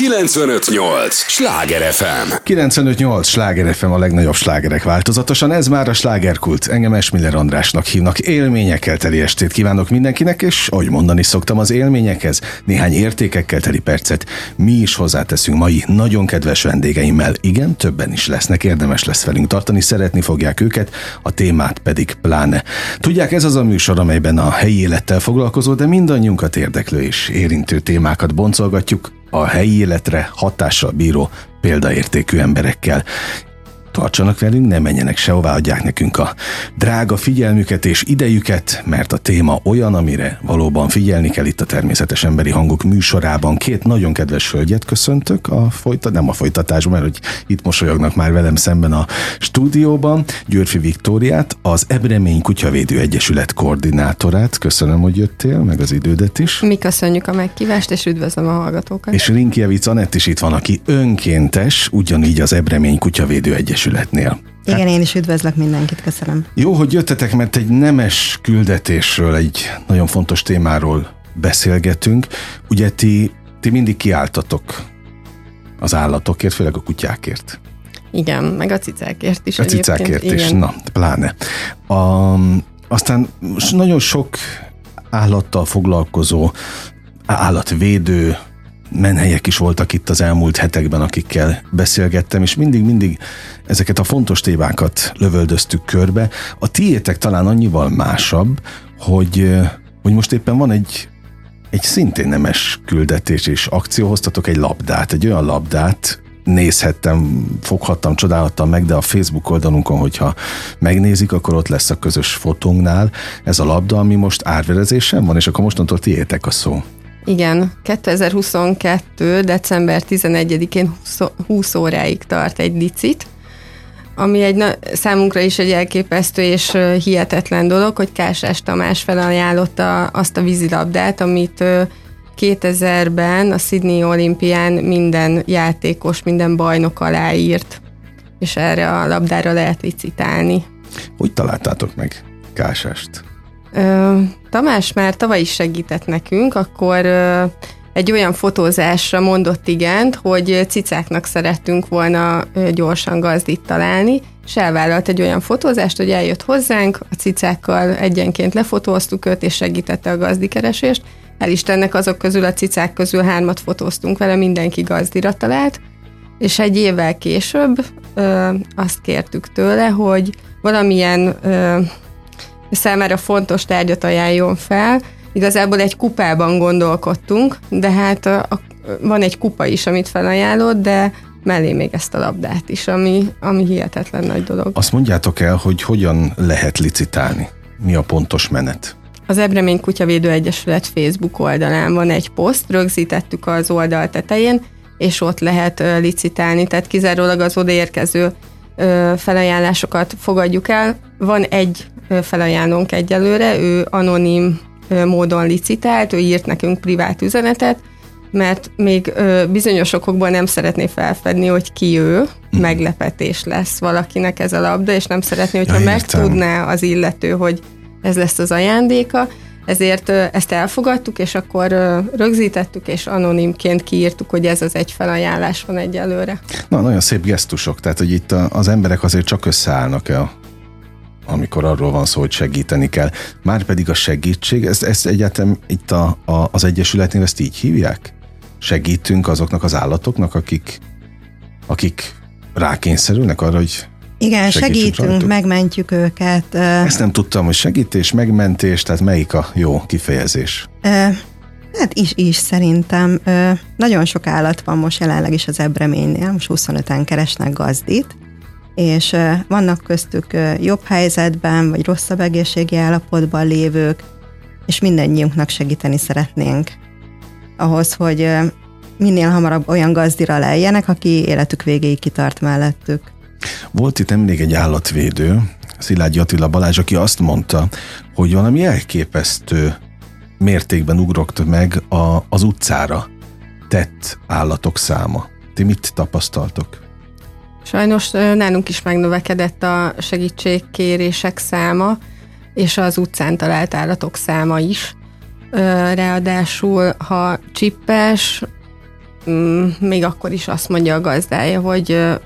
958! Sláger FM! 958! Sláger FM a legnagyobb slágerek változatosan. Ez már a slágerkult. Engem Esmiller Andrásnak hívnak. Élményekkel teli estét kívánok mindenkinek, és ahogy mondani szoktam az élményekhez, néhány értékekkel teli percet mi is hozzáteszünk mai nagyon kedves vendégeimmel. Igen, többen is lesznek, érdemes lesz velünk tartani, szeretni fogják őket, a témát pedig pláne. Tudják, ez az a műsor, amelyben a helyi élettel foglalkozó, de mindannyiunkat érdeklő és érintő témákat boncolgatjuk, a helyi életre hatással bíró példaértékű emberekkel. Tartsanak velünk, ne menjenek sehová, adják nekünk a drága figyelmüket és idejüket, mert a téma olyan, amire valóban figyelni kell itt a természetes emberi hangok műsorában. Két nagyon kedves hölgyet köszöntök a folytat, nem a folytatásban, mert hogy itt mosolyognak már velem szemben a stúdióban. Györfi Viktóriát, az Ebremény Kutyavédő Egyesület koordinátorát. Köszönöm, hogy jöttél, meg az idődet is. Mi köszönjük a megkívást, és üdvözlöm a hallgatókat. És Rinkjevic Anett is itt van, aki önkéntes, ugyanígy az Ebremény Kutyavédő Egyesület Egyesületnél. Igen, én is üdvözlök mindenkit, köszönöm. Jó, hogy jöttetek, mert egy nemes küldetésről, egy nagyon fontos témáról beszélgetünk. Ugye ti, ti mindig kiáltatok az állatokért, főleg a kutyákért. Igen, meg a cicákért is. A cicákért is, igen. na, pláne. A, aztán nagyon sok állattal foglalkozó, állatvédő, menhelyek is voltak itt az elmúlt hetekben, akikkel beszélgettem, és mindig-mindig ezeket a fontos témákat lövöldöztük körbe. A tiétek talán annyival másabb, hogy, hogy most éppen van egy, egy szintén nemes küldetés és akció, hoztatok egy labdát, egy olyan labdát, nézhettem, foghattam, csodálhattam meg, de a Facebook oldalunkon, hogyha megnézik, akkor ott lesz a közös fotónknál ez a labda, ami most árverezésen van, és akkor mostantól tiétek a szó. Igen, 2022. december 11-én 20 óráig tart egy licit, ami egy számunkra is egy elképesztő és hihetetlen dolog, hogy Kásás Tamás felajánlotta azt a vízilabdát, amit 2000-ben a Sydney olimpián minden játékos, minden bajnok aláírt, és erre a labdára lehet licitálni. Hogy találtátok meg Kásást? Ö, Tamás már tavaly is segített nekünk, akkor egy olyan fotózásra mondott igent, hogy cicáknak szerettünk volna gyorsan gazdit találni, és elvállalt egy olyan fotózást, hogy eljött hozzánk, a cicákkal egyenként lefotóztuk őt, és segítette a gazdikeresést. El Istennek azok közül a cicák közül hármat fotóztunk vele, mindenki gazdira talált, és egy évvel később ö, azt kértük tőle, hogy valamilyen ö, számára fontos tárgyat ajánljon fel. Igazából egy kupában gondolkodtunk, de hát a, a, van egy kupa is, amit felajánlott, de mellé még ezt a labdát is, ami, ami hihetetlen nagy dolog. Azt mondjátok el, hogy hogyan lehet licitálni? Mi a pontos menet? Az Ebremény Kutyavédő Egyesület Facebook oldalán van egy poszt, rögzítettük az oldal tetején, és ott lehet licitálni, tehát kizárólag az odaérkező felajánlásokat fogadjuk el. Van egy felajánlónk egyelőre, ő anonim módon licitált, ő írt nekünk privát üzenetet, mert még bizonyos okokból nem szeretné felfedni, hogy ki ő, mm. meglepetés lesz valakinek ez a labda, és nem szeretné, hogyha ja, megtudná az illető, hogy ez lesz az ajándéka, ezért ezt elfogadtuk, és akkor rögzítettük, és anonimként kiírtuk, hogy ez az egy felajánlás van egyelőre. Na, nagyon szép gesztusok, tehát hogy itt az emberek azért csak összeállnak el amikor arról van szó, hogy segíteni kell. Márpedig a segítség, ezt, ezt egyáltalán itt a, a, az Egyesületnél ezt így hívják? Segítünk azoknak az állatoknak, akik, akik rákényszerülnek arra, hogy igen, segítünk, rajtuk. megmentjük őket. Ezt nem tudtam, hogy segítés, megmentés, tehát melyik a jó kifejezés? Hát is, is szerintem. Nagyon sok állat van most jelenleg is az ebreménynél, most 25-en keresnek gazdit, és vannak köztük jobb helyzetben, vagy rosszabb egészségi állapotban lévők, és mindannyiunknak segíteni szeretnénk ahhoz, hogy minél hamarabb olyan gazdira lejjenek, aki életük végéig kitart mellettük. Volt itt nemrég egy állatvédő, Szilágyi Attila Balázs, aki azt mondta, hogy valami elképesztő mértékben ugrott meg a, az utcára tett állatok száma. Ti mit tapasztaltok? Sajnos nálunk is megnövekedett a segítségkérések száma, és az utcán talált állatok száma is. Ráadásul, ha csippes, mm, még akkor is azt mondja a gazdája, hogy,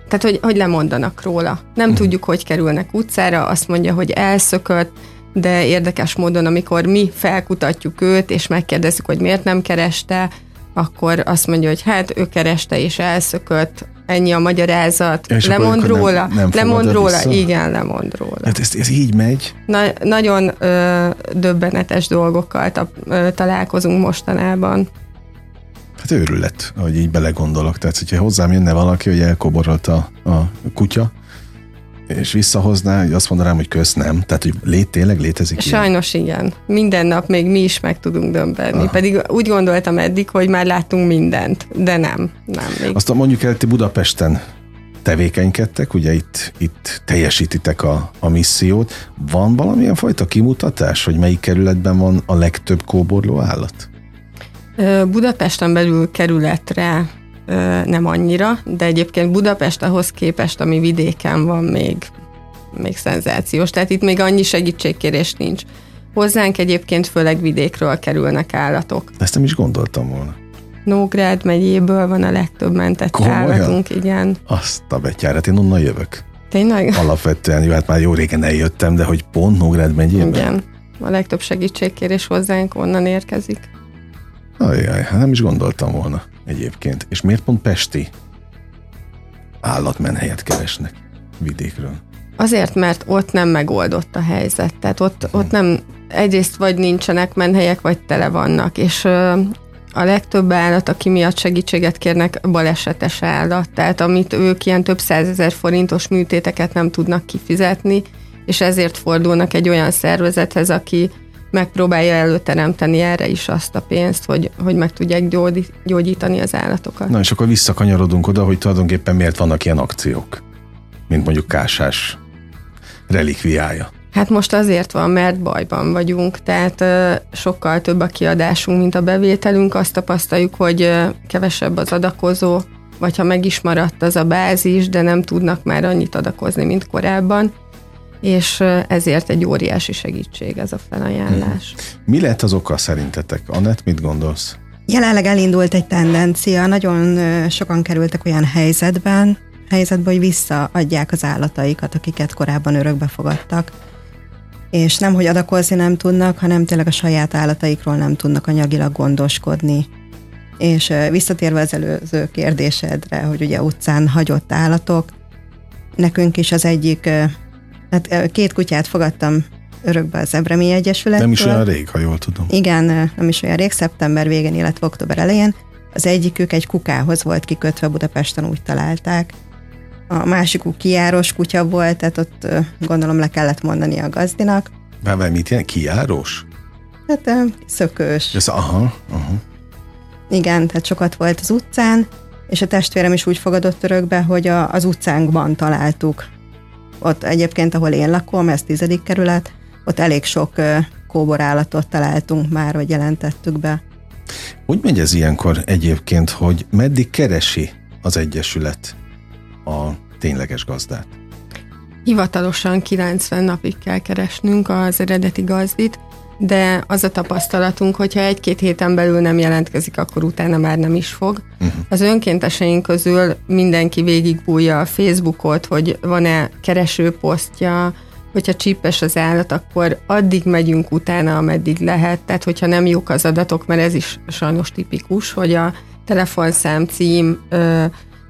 tehát, hogy, hogy lemondanak róla. Nem uh-huh. tudjuk, hogy kerülnek utcára, azt mondja, hogy elszökött, de érdekes módon, amikor mi felkutatjuk őt, és megkérdezzük, hogy miért nem kereste, akkor azt mondja, hogy hát ő kereste és elszökött, ennyi a magyarázat, és lemond róla, nem, nem lemond róla, vissza? igen, lemond róla. Hát ez, ez így megy? Na, nagyon ö, döbbenetes dolgokkal ta, ö, találkozunk mostanában. Hát őrület, hogy így belegondolok. Tehát, hogyha hozzám jönne valaki, hogy elkoborolt a, a kutya, és visszahozná, hogy azt mondanám, hogy kösz nem. Tehát, hogy lét, tényleg létezik Sajnos ilyen? igen. Minden nap még mi is meg tudunk dömbenni. Aha. Pedig úgy gondoltam eddig, hogy már láttunk mindent, de nem. nem még. Azt mondjuk el, ti Budapesten tevékenykedtek, ugye itt, itt teljesítitek a, a missziót. Van valamilyen fajta kimutatás, hogy melyik kerületben van a legtöbb kóborló állat? Budapesten belül kerületre nem annyira, de egyébként Budapest ahhoz képest, ami vidéken van, még, még szenzációs. Tehát itt még annyi segítségkérés nincs. Hozzánk egyébként főleg vidékről kerülnek állatok. Ezt nem is gondoltam volna. Nógrád megyéből van a legtöbb mentett Komolyan? állatunk, igen. Azt a betyárat, én onnan jövök. Tényleg? Alapvetően, jó, hát már jó régen eljöttem, de hogy pont Nógrád megyében? Igen. A legtöbb segítségkérés hozzánk onnan érkezik. Ajjaj, hát nem is gondoltam volna egyébként. És miért pont Pesti állatmenhelyet keresnek vidékről? Azért, mert ott nem megoldott a helyzet. Tehát ott, hmm. ott nem, egyrészt vagy nincsenek menhelyek, vagy tele vannak, és a legtöbb állat, aki miatt segítséget kérnek, balesetes állat. Tehát amit ők ilyen több százezer forintos műtéteket nem tudnak kifizetni, és ezért fordulnak egy olyan szervezethez, aki megpróbálja előteremteni erre is azt a pénzt, hogy, hogy meg tudják gyógyítani az állatokat. Na és akkor visszakanyarodunk oda, hogy tulajdonképpen miért vannak ilyen akciók, mint mondjuk kásás relikviája. Hát most azért van, mert bajban vagyunk, tehát ö, sokkal több a kiadásunk, mint a bevételünk. Azt tapasztaljuk, hogy ö, kevesebb az adakozó, vagy ha meg is maradt az a bázis, de nem tudnak már annyit adakozni, mint korábban és ezért egy óriási segítség ez a felajánlás. Hmm. Mi lett az oka szerintetek? Anett, mit gondolsz? Jelenleg elindult egy tendencia, nagyon sokan kerültek olyan helyzetben, helyzetben, hogy visszaadják az állataikat, akiket korábban örökbe fogadtak. És nem, hogy adakozni nem tudnak, hanem tényleg a saját állataikról nem tudnak anyagilag gondoskodni. És visszatérve az előző kérdésedre, hogy ugye utcán hagyott állatok, nekünk is az egyik Hát két kutyát fogadtam örökbe az Ebremi Egyesülettől. Nem is olyan rég, ha jól tudom. Igen, nem is olyan rég, szeptember végén, illetve október elején. Az egyikük egy kukához volt kikötve, Budapesten úgy találták. A másikuk kiáros kutya volt, tehát ott gondolom le kellett mondani a gazdinak. Bár mit ilyen? Kiáros? Hát szökős. Ez, aha, aha. Igen, tehát sokat volt az utcán, és a testvérem is úgy fogadott örökbe, hogy a, az utcánkban találtuk ott egyébként, ahol én lakom, ez tizedik kerület, ott elég sok kóborállatot találtunk már, vagy jelentettük be. Úgy megy ez ilyenkor egyébként, hogy meddig keresi az Egyesület a tényleges gazdát? Hivatalosan 90 napig kell keresnünk az eredeti gazdit, de az a tapasztalatunk, hogyha egy-két héten belül nem jelentkezik, akkor utána már nem is fog. Uh-huh. Az önkénteseink közül mindenki végigbújja a Facebookot, hogy van-e keresőposztja, hogyha csípes az állat, akkor addig megyünk utána, ameddig lehet. Tehát, hogyha nem jók az adatok, mert ez is sajnos tipikus, hogy a telefonszám cím ö,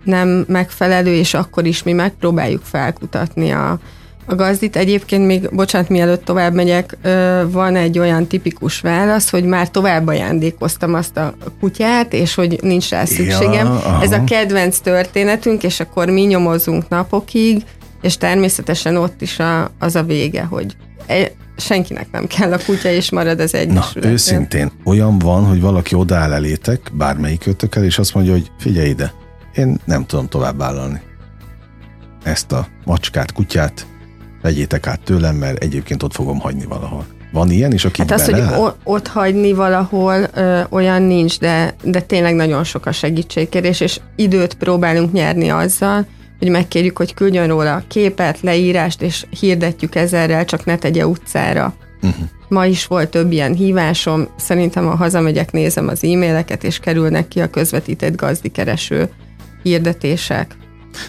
nem megfelelő, és akkor is mi megpróbáljuk felkutatni a, a gazdit. Egyébként még, bocsánat, mielőtt tovább megyek, van egy olyan tipikus válasz, hogy már tovább ajándékoztam azt a kutyát, és hogy nincs rá szükségem. Ja, Ez a kedvenc történetünk, és akkor mi nyomozunk napokig, és természetesen ott is a, az a vége, hogy e, senkinek nem kell a kutya, és marad az egyesület. Na, őszintén, olyan van, hogy valaki odaáll elétek, bármelyik ötökkel, és azt mondja, hogy figyelj ide, én nem tudom tovább vállalni ezt a macskát, kutyát, vegyétek át tőlem, mert egyébként ott fogom hagyni valahol. Van ilyen, és aki Hát az, hogy ott hagyni valahol ö, olyan nincs, de, de tényleg nagyon sok a segítségkérés, és időt próbálunk nyerni azzal, hogy megkérjük, hogy küldjön róla képet, leírást, és hirdetjük ezerrel, csak ne tegye utcára. Uh-huh. Ma is volt több ilyen hívásom, szerintem ha hazamegyek, nézem az e-maileket, és kerülnek ki a közvetített gazdikereső hirdetések.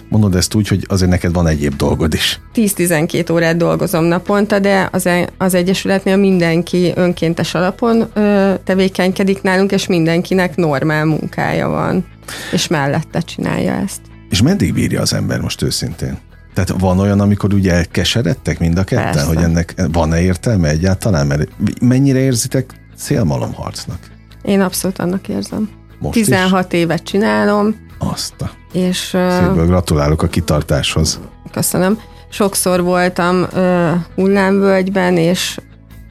Mondod ezt úgy, hogy azért neked van egyéb dolgod is. 10-12 órát dolgozom naponta, de az, e- az Egyesületnél mindenki önkéntes alapon ö, tevékenykedik nálunk, és mindenkinek normál munkája van, és mellette csinálja ezt. És meddig bírja az ember most őszintén? Tehát van olyan, amikor ugye elkeseredtek mind a ketten, Persze. hogy ennek van-e értelme egyáltalán? Mert mennyire érzitek szélmalomharcnak? Én abszolút annak érzem. Most 16 is? évet csinálom. Azt a... És, Szépen gratulálok a kitartáshoz. Köszönöm. Sokszor voltam uh, hullámvölgyben, és,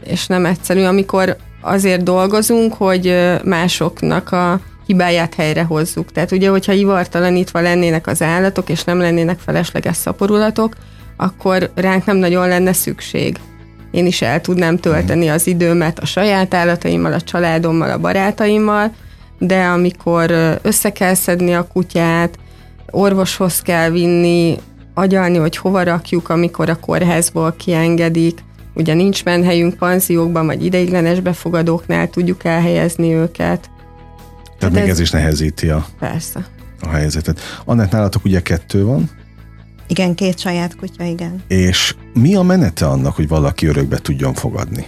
és nem egyszerű, amikor azért dolgozunk, hogy másoknak a hibáját helyre hozzuk. Tehát ugye, hogyha ivartalanítva lennének az állatok, és nem lennének felesleges szaporulatok, akkor ránk nem nagyon lenne szükség. Én is el tudnám tölteni az időmet a saját állataimmal, a családommal, a barátaimmal, de amikor össze kell szedni a kutyát, orvoshoz kell vinni, agyalni, hogy hova rakjuk, amikor a kórházból kiengedik, ugye nincs menhelyünk panziókban, vagy ideiglenes befogadóknál tudjuk elhelyezni őket. Tehát még ez, ez is nehezíti a, persze. a helyzetet. Annett nálatok ugye kettő van? Igen, két saját kutya, igen. És mi a menete annak, hogy valaki örökbe tudjon fogadni?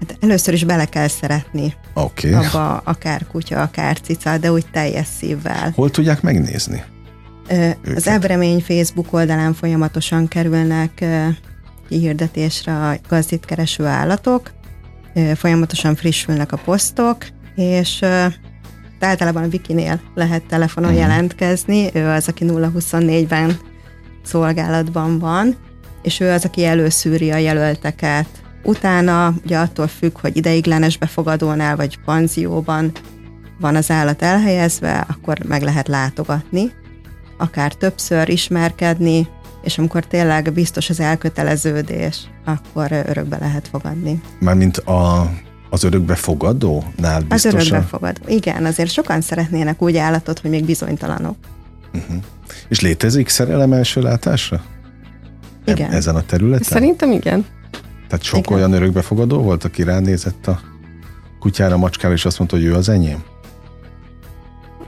Hát először is bele kell szeretni okay. abba akár kutya, akár cica, de úgy teljes szívvel. Hol tudják megnézni? Ö, az Ebremény Facebook oldalán folyamatosan kerülnek kihirdetésre a gazdit kereső állatok, ö, folyamatosan frissülnek a posztok, és általában a Wikinél lehet telefonon uh-huh. jelentkezni, ő az, aki 024-ben szolgálatban van, és ő az, aki előszűri a jelölteket. Utána ugye attól függ, hogy ideiglenes befogadónál vagy panzióban van az állat elhelyezve, akkor meg lehet látogatni, akár többször ismerkedni, és amikor tényleg biztos az elköteleződés, akkor örökbe lehet fogadni. Mármint a az örökbefogadónál biztosan? Az örökbefogadó, igen, azért sokan szeretnének úgy állatot, hogy még bizonytalanok. Uh-huh. És létezik szerelem első látásra? Igen. Ezen a területen? Szerintem igen. Tehát sok igen. olyan örökbefogadó volt, aki ránézett a kutyára, macskára, és azt mondta, hogy ő az enyém?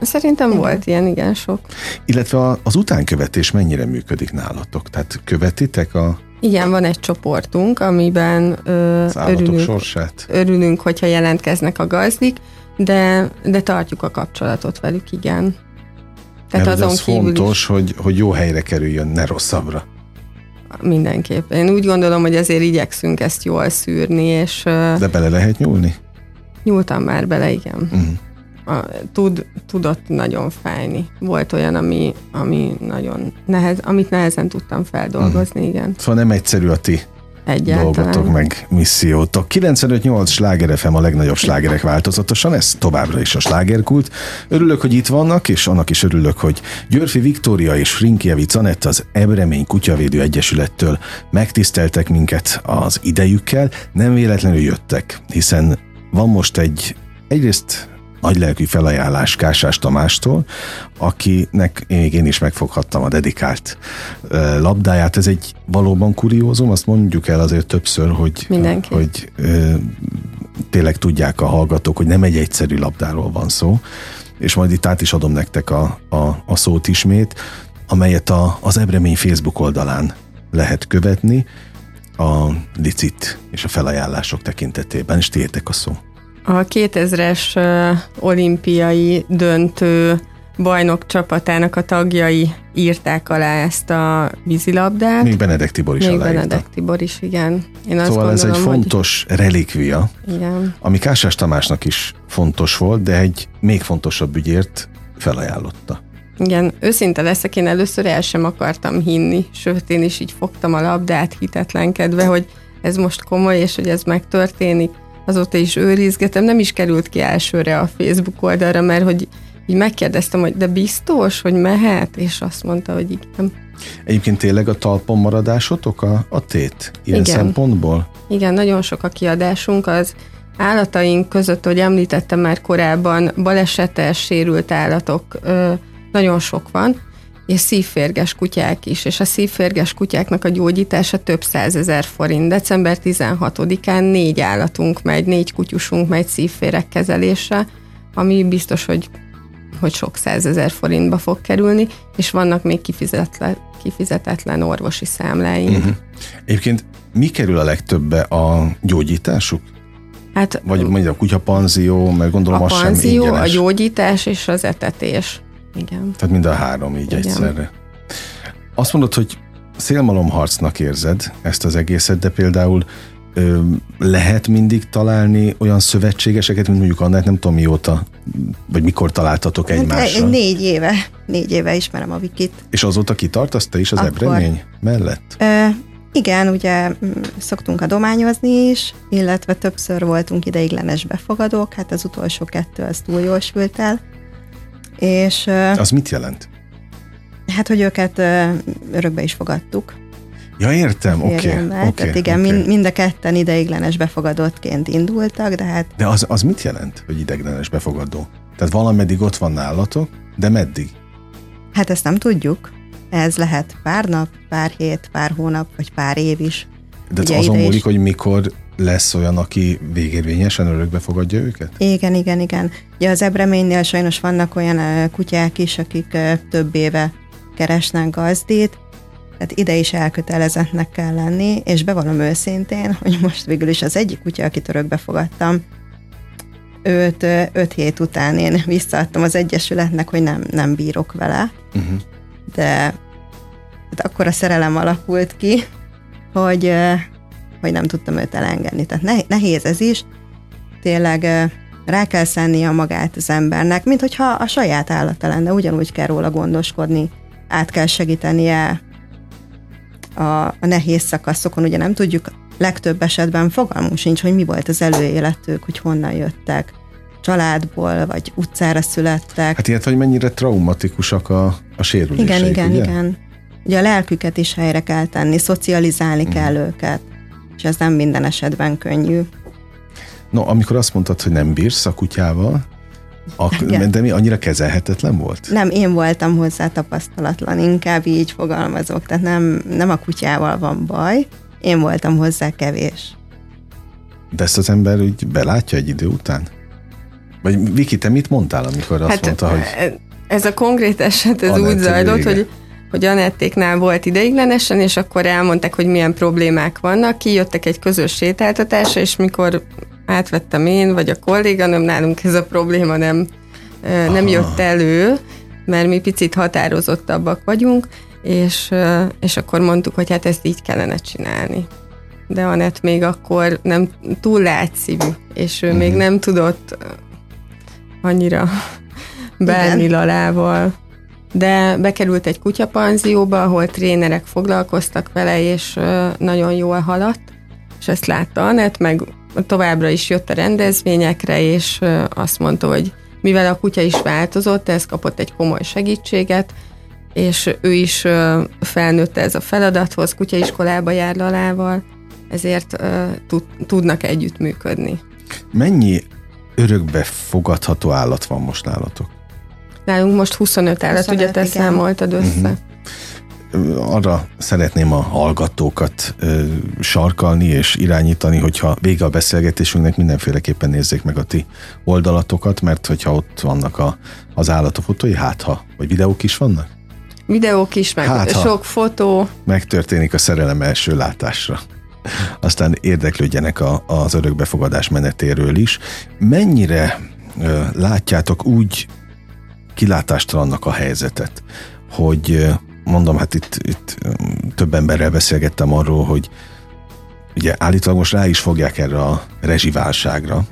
Szerintem igen. volt ilyen, igen, sok. Illetve az utánkövetés mennyire működik nálatok? Tehát követitek a igen, van egy csoportunk, amiben ö, örülünk, sorsát. örülünk, hogyha jelentkeznek a gazdik, de, de tartjuk a kapcsolatot velük, igen. Tehát Mert azon az kívül fontos, is, hogy, hogy jó helyre kerüljön, ne rosszabbra. Mindenképp. Én úgy gondolom, hogy azért igyekszünk ezt jól szűrni, és... De bele lehet nyúlni? Nyúltam már bele, igen. Uh-huh a, tud, tudott nagyon fájni. Volt olyan, ami, ami nagyon nehez, amit nehezen tudtam feldolgozni, mm. igen. Szóval nem egyszerű a ti Egyáltalán. dolgotok meg missziótok. 95-8 sláger FM a legnagyobb slágerek változatosan, ez továbbra is a slágerkult. Örülök, hogy itt vannak, és annak is örülök, hogy Györfi Viktória és Frinkievic Anett az Ebremény Kutyavédő Egyesülettől megtiszteltek minket az idejükkel. Nem véletlenül jöttek, hiszen van most egy egyrészt nagylelkű felajánlás Kásás Tamástól, akinek még én is megfoghattam a dedikált labdáját. Ez egy valóban kuriózum, azt mondjuk el azért többször, hogy, Mindenki. hogy tényleg tudják a hallgatók, hogy nem egy egyszerű labdáról van szó, és majd itt át is adom nektek a, a, a szót ismét, amelyet a, az Ebremény Facebook oldalán lehet követni a licit és a felajánlások tekintetében, és tiétek a szó. A 2000-es olimpiai döntő bajnok csapatának a tagjai írták alá ezt a vízilabdát. Még Benedek Tibor is Még Benedek Tibor is, igen. Én azt szóval gondolom, ez egy fontos hogy... relikvia, igen. ami Kásás Tamásnak is fontos volt, de egy még fontosabb ügyért felajánlotta. Igen, őszinte leszek, én először el sem akartam hinni, sőt én is így fogtam a labdát hitetlenkedve, hogy ez most komoly, és hogy ez megtörténik azóta is őrizgetem, nem is került ki elsőre a Facebook oldalra, mert hogy így megkérdeztem, hogy de biztos, hogy mehet? És azt mondta, hogy igen. Egyébként tényleg a talpon maradásotok a, a tét ilyen igen. szempontból? Igen, nagyon sok a kiadásunk, az állataink között, hogy említettem már korábban, balesetes, sérült állatok ö, nagyon sok van, és szívférges kutyák is, és a szívférges kutyáknak a gyógyítása több százezer forint. December 16-án négy állatunk megy, négy kutyusunk megy szívférek kezelésre, ami biztos, hogy, hogy sok százezer forintba fog kerülni, és vannak még kifizetetlen, kifizetetlen orvosi számláink. Uh-huh. Egyébként mi kerül a legtöbbe a gyógyításuk? Hát, Vagy mondjuk a kutyapanzió, mert gondolom a az sem panzió, a ingyenes. gyógyítás és az etetés. Igen. Tehát mind a három így Igen. egyszerre. Azt mondod, hogy szélmalomharcnak érzed ezt az egészet, de például ö, lehet mindig találni olyan szövetségeseket, mint mondjuk Annát, nem tudom mióta, vagy mikor találtatok Hát, egymásra. négy éve, négy éve ismerem a Vikit. És azóta kitartasz te is az Akkor. ebremény mellett? Ö, igen, ugye mm, szoktunk adományozni is, illetve többször voltunk ideiglenes befogadók, hát az utolsó kettő az túl jól sült el, és Az mit jelent? hát, hogy őket örökbe is fogadtuk. Ja, értem, oké. férjemmel. oké, Tehát igen, oké. mind, mind a ketten ideiglenes befogadottként indultak, de hát De az, az mit jelent, hogy ideglenes befogadó? Tehát valameddig ott van nálatok, de meddig? Hát ezt nem tudjuk. Ez lehet pár nap, pár hét, pár hónap, vagy pár év is. De Ugye azon múlik, is. hogy mikor lesz olyan, aki végérvényesen örökbe fogadja őket? Igen, igen, igen. Ugye az ebreménynél sajnos vannak olyan kutyák is, akik több éve keresnek gazdit, tehát ide is elkötelezettnek kell lenni, és bevallom őszintén, hogy most végül is az egyik kutya, akit örökbe fogadtam, őt öt hét után én visszaadtam az Egyesületnek, hogy nem, nem bírok vele, Uh-huh. de hát akkor a szerelem alakult ki, hogy, hogy nem tudtam őt elengedni. Tehát ne- nehéz ez is, tényleg rá kell szennie magát az embernek, mint hogyha a saját állata lenne, ugyanúgy kell róla gondoskodni, át kell segítenie a, a nehéz szakaszokon, ugye nem tudjuk, legtöbb esetben fogalmunk sincs, hogy mi volt az előéletük, hogy honnan jöttek, családból, vagy utcára születtek. Hát illetve, hogy mennyire traumatikusak a, a sérüléseik, Igen, igen, ugye? igen. Ugye a lelküket is helyre kell tenni, szocializálni Mhm. kell őket, és ez nem minden esetben könnyű. No, amikor azt mondtad, hogy nem bírsz a kutyával, Igen. de mi annyira kezelhetetlen volt? Nem, én voltam hozzá tapasztalatlan, inkább így fogalmazok, tehát nem, nem a kutyával van baj, én voltam hozzá kevés. De ezt az ember úgy belátja egy idő után? Vagy Viki, te mit mondtál, amikor azt Hát mondta, hogy ez a konkrét eset, ez Anett úgy zajlott, hogy hogy Anettéknál volt ideiglenesen, és akkor elmondták, hogy milyen problémák vannak, kijöttek egy közös sétáltatásra, és mikor átvettem én, vagy a kolléganőm, nálunk ez a probléma nem, nem Aha. jött elő, mert mi picit határozottabbak vagyunk, és, és akkor mondtuk, hogy hát ezt így kellene csinálni. De Anett még akkor nem túl látszívű, és ő még Mhm. nem tudott annyira bánni Lalával. De bekerült egy kutyapanzióba, ahol trénerek foglalkoztak vele, és nagyon jól haladt, és ezt látta Anett, meg továbbra is jött a rendezvényekre, és azt mondta, hogy mivel a kutya is változott, ez kapott egy komoly segítséget, és ő is felnőtte ez a feladathoz, kutyaiskolába jár Lalával, ezért tudnak együttműködni. mennyi örökbe fogadható állat van most nálatok? Nálunk most 25 állat, 25, ugye te igen. számoltad össze. Mhm. Ö, Arra szeretném a hallgatókat ö, sarkalni és irányítani, hogyha vége a beszélgetésünknek mindenféleképpen nézzék meg a ti oldalatokat, mert hogyha ott vannak a, az állatok fotói, hát ha, vagy videók is vannak, Videók is, meg Hát, ha. sok fotó. megtörténik a szerelem első látásra. Aztán érdeklődjenek a, az örökbefogadás menetéről is. Mennyire ö, látjátok úgy kilátástalannak a helyzetet, hogy mondom, hát itt, itt több emberrel beszélgettem arról, hogy ugye állítólag most rá is fogják erre a rezsiválságra,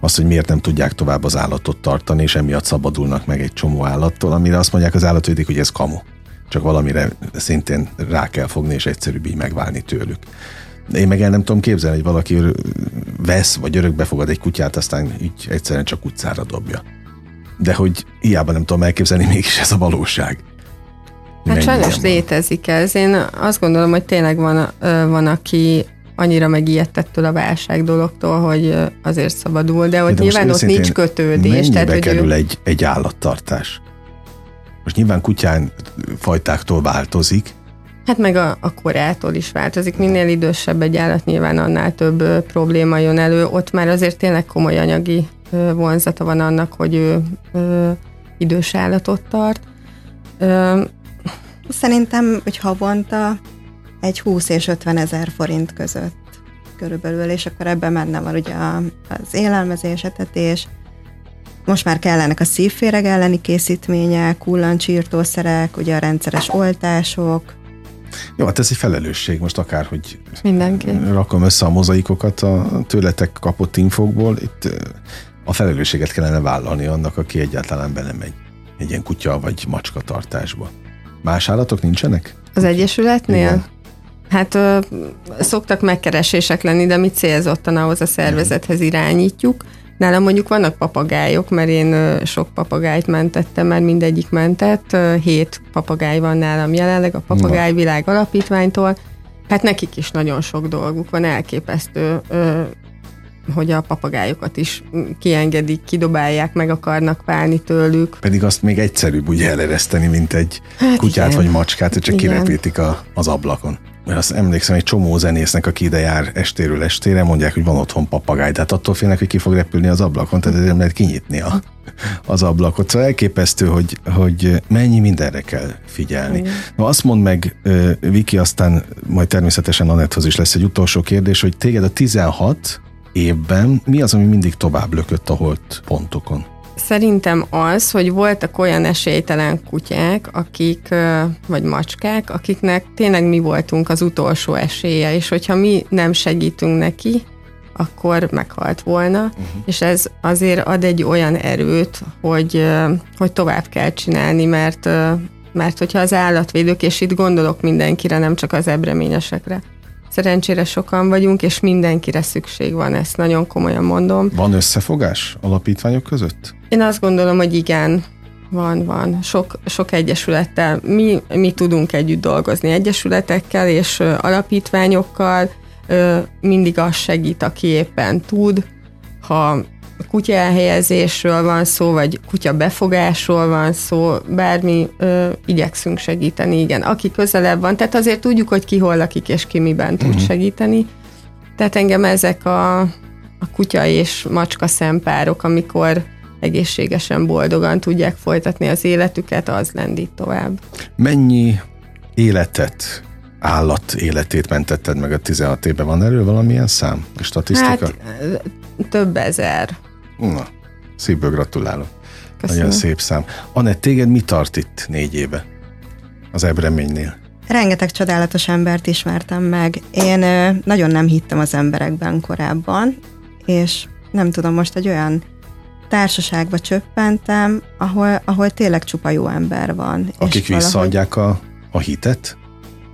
azt, hogy miért nem tudják tovább az állatot tartani, és emiatt szabadulnak meg egy csomó állattól, amire azt mondják az állatvédik, hogy ez kamu. Csak valamire szintén rá kell fogni, és egyszerűbb így megválni tőlük. Én meg el nem tudom képzelni, hogy valaki vesz, vagy örökbe fogad egy kutyát, aztán így egyszerűen csak utcára dobja. De hogy hiába nem tudom elképzelni, mégis ez a valóság. Hát sajnos létezik ez. Én azt gondolom, hogy tényleg van, van aki annyira megijedt ettől a válság dologtól, hogy azért szabadul, de hogy De nyilván ott nincs kötődés. Tehát, hogy kerül ő, egy, egy állattartás? Most nyilván kutyán fajtáktól változik, Hát meg a, a korától is változik. Minél idősebb egy állat, nyilván annál több ö, probléma jön elő. Ott már azért tényleg komoly anyagi vonzata van annak, hogy ő ö, idős állatot tart. Ö, Szerintem, hogy havonta egy 20 és 50 ezer forint között körülbelül, és akkor ebben menne van ugye az élelmezés, etetés, most már kellenek a szívféreg elleni készítmények, kullancsírtószerek, ugye a rendszeres oltások, Jó, hát ez egy felelősség, most akárhogy mindenki. rakom össze a mozaikokat a tőletek kapott infokból, itt a felelősséget kellene vállalni annak, aki egyáltalán belemegy egy ilyen kutya vagy macska tartásba. Más állatok nincsenek? Az Egyesületnél? Igen. Hát ö, szoktak megkeresések lenni, de mi célzottan ahhoz a szervezethez irányítjuk. Nálam mondjuk vannak papagájok, mert én ö, sok papagájt mentettem, mert mindegyik mentett. Ö, Hét papagáj van nálam jelenleg a Papagájvilág Alapítványtól. Hát nekik is nagyon sok dolguk van, elképesztő, ö, hogy a papagájokat is kiengedik, kidobálják, meg akarnak válni tőlük. Pedig azt még egyszerűbb ugye elereszteni, mint egy Hát kutyát igen. vagy macskát, hogy csak Igen. kirepítik a, az ablakon. Mert azt emlékszem, egy csomó zenésznek, aki ide jár estéről estére, mondják, hogy van otthon papagáj, tehát attól félnek, hogy ki fog repülni az ablakon, tehát nem lehet kinyitni a, az ablakot. Szóval elképesztő, hogy, hogy mennyi mindenre kell figyelni. No, azt mondd meg, Viki, aztán majd természetesen Anetthoz is lesz egy utolsó kérdés, hogy téged a 16 évben mi az, ami mindig tovább lökött a holt pontokon? Szerintem az, hogy voltak olyan esélytelen kutyák, akik, vagy macskák, akiknek tényleg mi voltunk az utolsó esélye, és hogyha mi nem segítünk neki, akkor meghalt volna, uh-huh. és ez azért ad egy olyan erőt, hogy, hogy tovább kell csinálni, mert, mert hogyha az állatvédők, és itt gondolok mindenkire, nem csak az ebreményesekre, szerencsére sokan vagyunk, és mindenkire szükség van, ezt nagyon komolyan mondom. Van összefogás alapítványok között? Én azt gondolom, hogy igen, van, van. Sok, sok egyesülettel. Mi, mi tudunk együtt dolgozni egyesületekkel és ö, alapítványokkal. Ö, mindig az segít, aki éppen tud. Ha kutya elhelyezésről van szó, vagy kutya befogásról van szó, bármi, ö, igyekszünk segíteni, igen. Aki közelebb van, tehát azért tudjuk, hogy ki hol lakik, és ki miben tud uh-huh. segíteni. Tehát engem ezek a, a kutya és macska szempárok, amikor egészségesen, boldogan tudják folytatni az életüket, az lendít tovább. Mennyi életet, állat életét mentetted meg a 16 évben? Van erről valamilyen szám? Statisztika? Hát több ezer. Na, szívből gratulálok. Köszönöm. Nagyon szép szám. Anett, téged mi tart itt négy éve? Az ebreménynél. Rengeteg csodálatos embert ismertem meg. Én nagyon nem hittem az emberekben korábban, és nem tudom, most egy olyan társaságba csöppentem, ahol, ahol tényleg csupa jó ember van. Akik és valahogy- visszaadják a, a hitet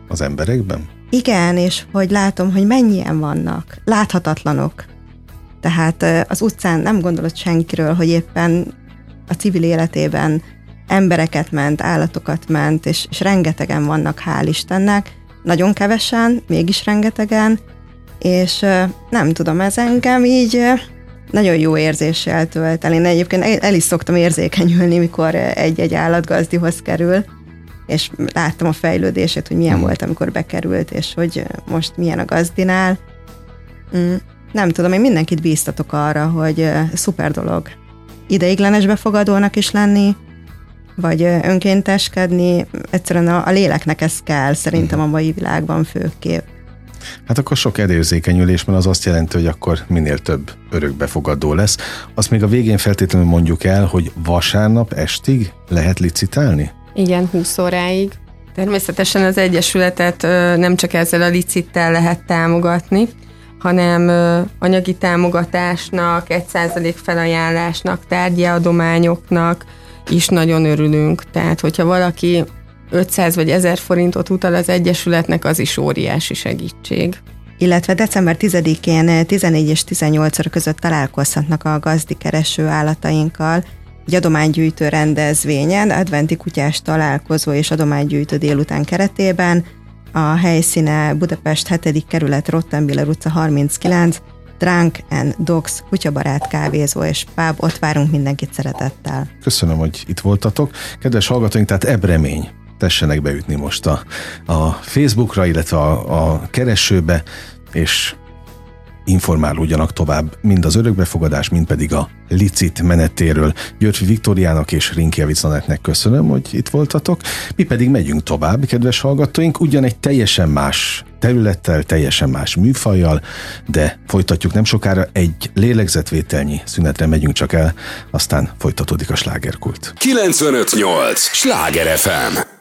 az emberekben? Igen, és hogy látom, hogy mennyien vannak, láthatatlanok. Tehát az utcán nem gondolod senkiről, hogy éppen a civil életében embereket ment, állatokat ment, és, és rengetegen vannak, hál' Istennek. Nagyon kevesen, mégis rengetegen, és nem tudom, ez engem így nagyon jó érzéssel tölt el. Én egyébként el, is szoktam érzékenyülni, mikor egy-egy állatgazdihoz kerül, és láttam a fejlődését, hogy milyen Mhm. volt, amikor bekerült, és hogy most milyen a gazdinál. Mm, nem tudom, én mindenkit bíztatok arra, hogy szuper dolog ideiglenes befogadónak is lenni, vagy önkénteskedni. Egyszerűen a, a léleknek ez kell, szerintem a mai világban főképp. Hát akkor sok elérzékenyülés, mert az azt jelenti, hogy akkor minél több örökbefogadó lesz. Azt még a végén feltétlenül mondjuk el, hogy vasárnap estig lehet licitálni? Igen, 20 óráig. Természetesen az Egyesületet nem csak ezzel a licittel lehet támogatni, hanem anyagi támogatásnak, 1% felajánlásnak, tárgyi adományoknak is nagyon örülünk. Tehát, hogyha valaki 500 vagy 1000 forintot utal az Egyesületnek, az is óriási segítség. Illetve december 10-én 14 és 18 óra között találkozhatnak a gazdi kereső állatainkkal egy adománygyűjtő rendezvényen, adventi kutyás találkozó és adománygyűjtő délután keretében. A helyszíne Budapest 7. kerület Rottenbiller utca 39, Drunk and Dogs kutyabarát kávézó és pub, ott várunk mindenkit szeretettel. Köszönöm, hogy itt voltatok. Kedves hallgatóink, tehát ebremény tessenek beütni most a, a Facebookra, illetve a, a keresőbe, és informálódjanak tovább mind az örökbefogadás, mind pedig a licit menetéről. Györfi Viktoriának és Rinkiewicz köszönöm, hogy itt voltatok. Mi pedig megyünk tovább, kedves hallgatóink, ugyan egy teljesen más területtel, teljesen más műfajjal, de folytatjuk nem sokára, egy lélegzetvételnyi szünetre megyünk csak el, aztán folytatódik a slágerkult. 958! Sláger FM!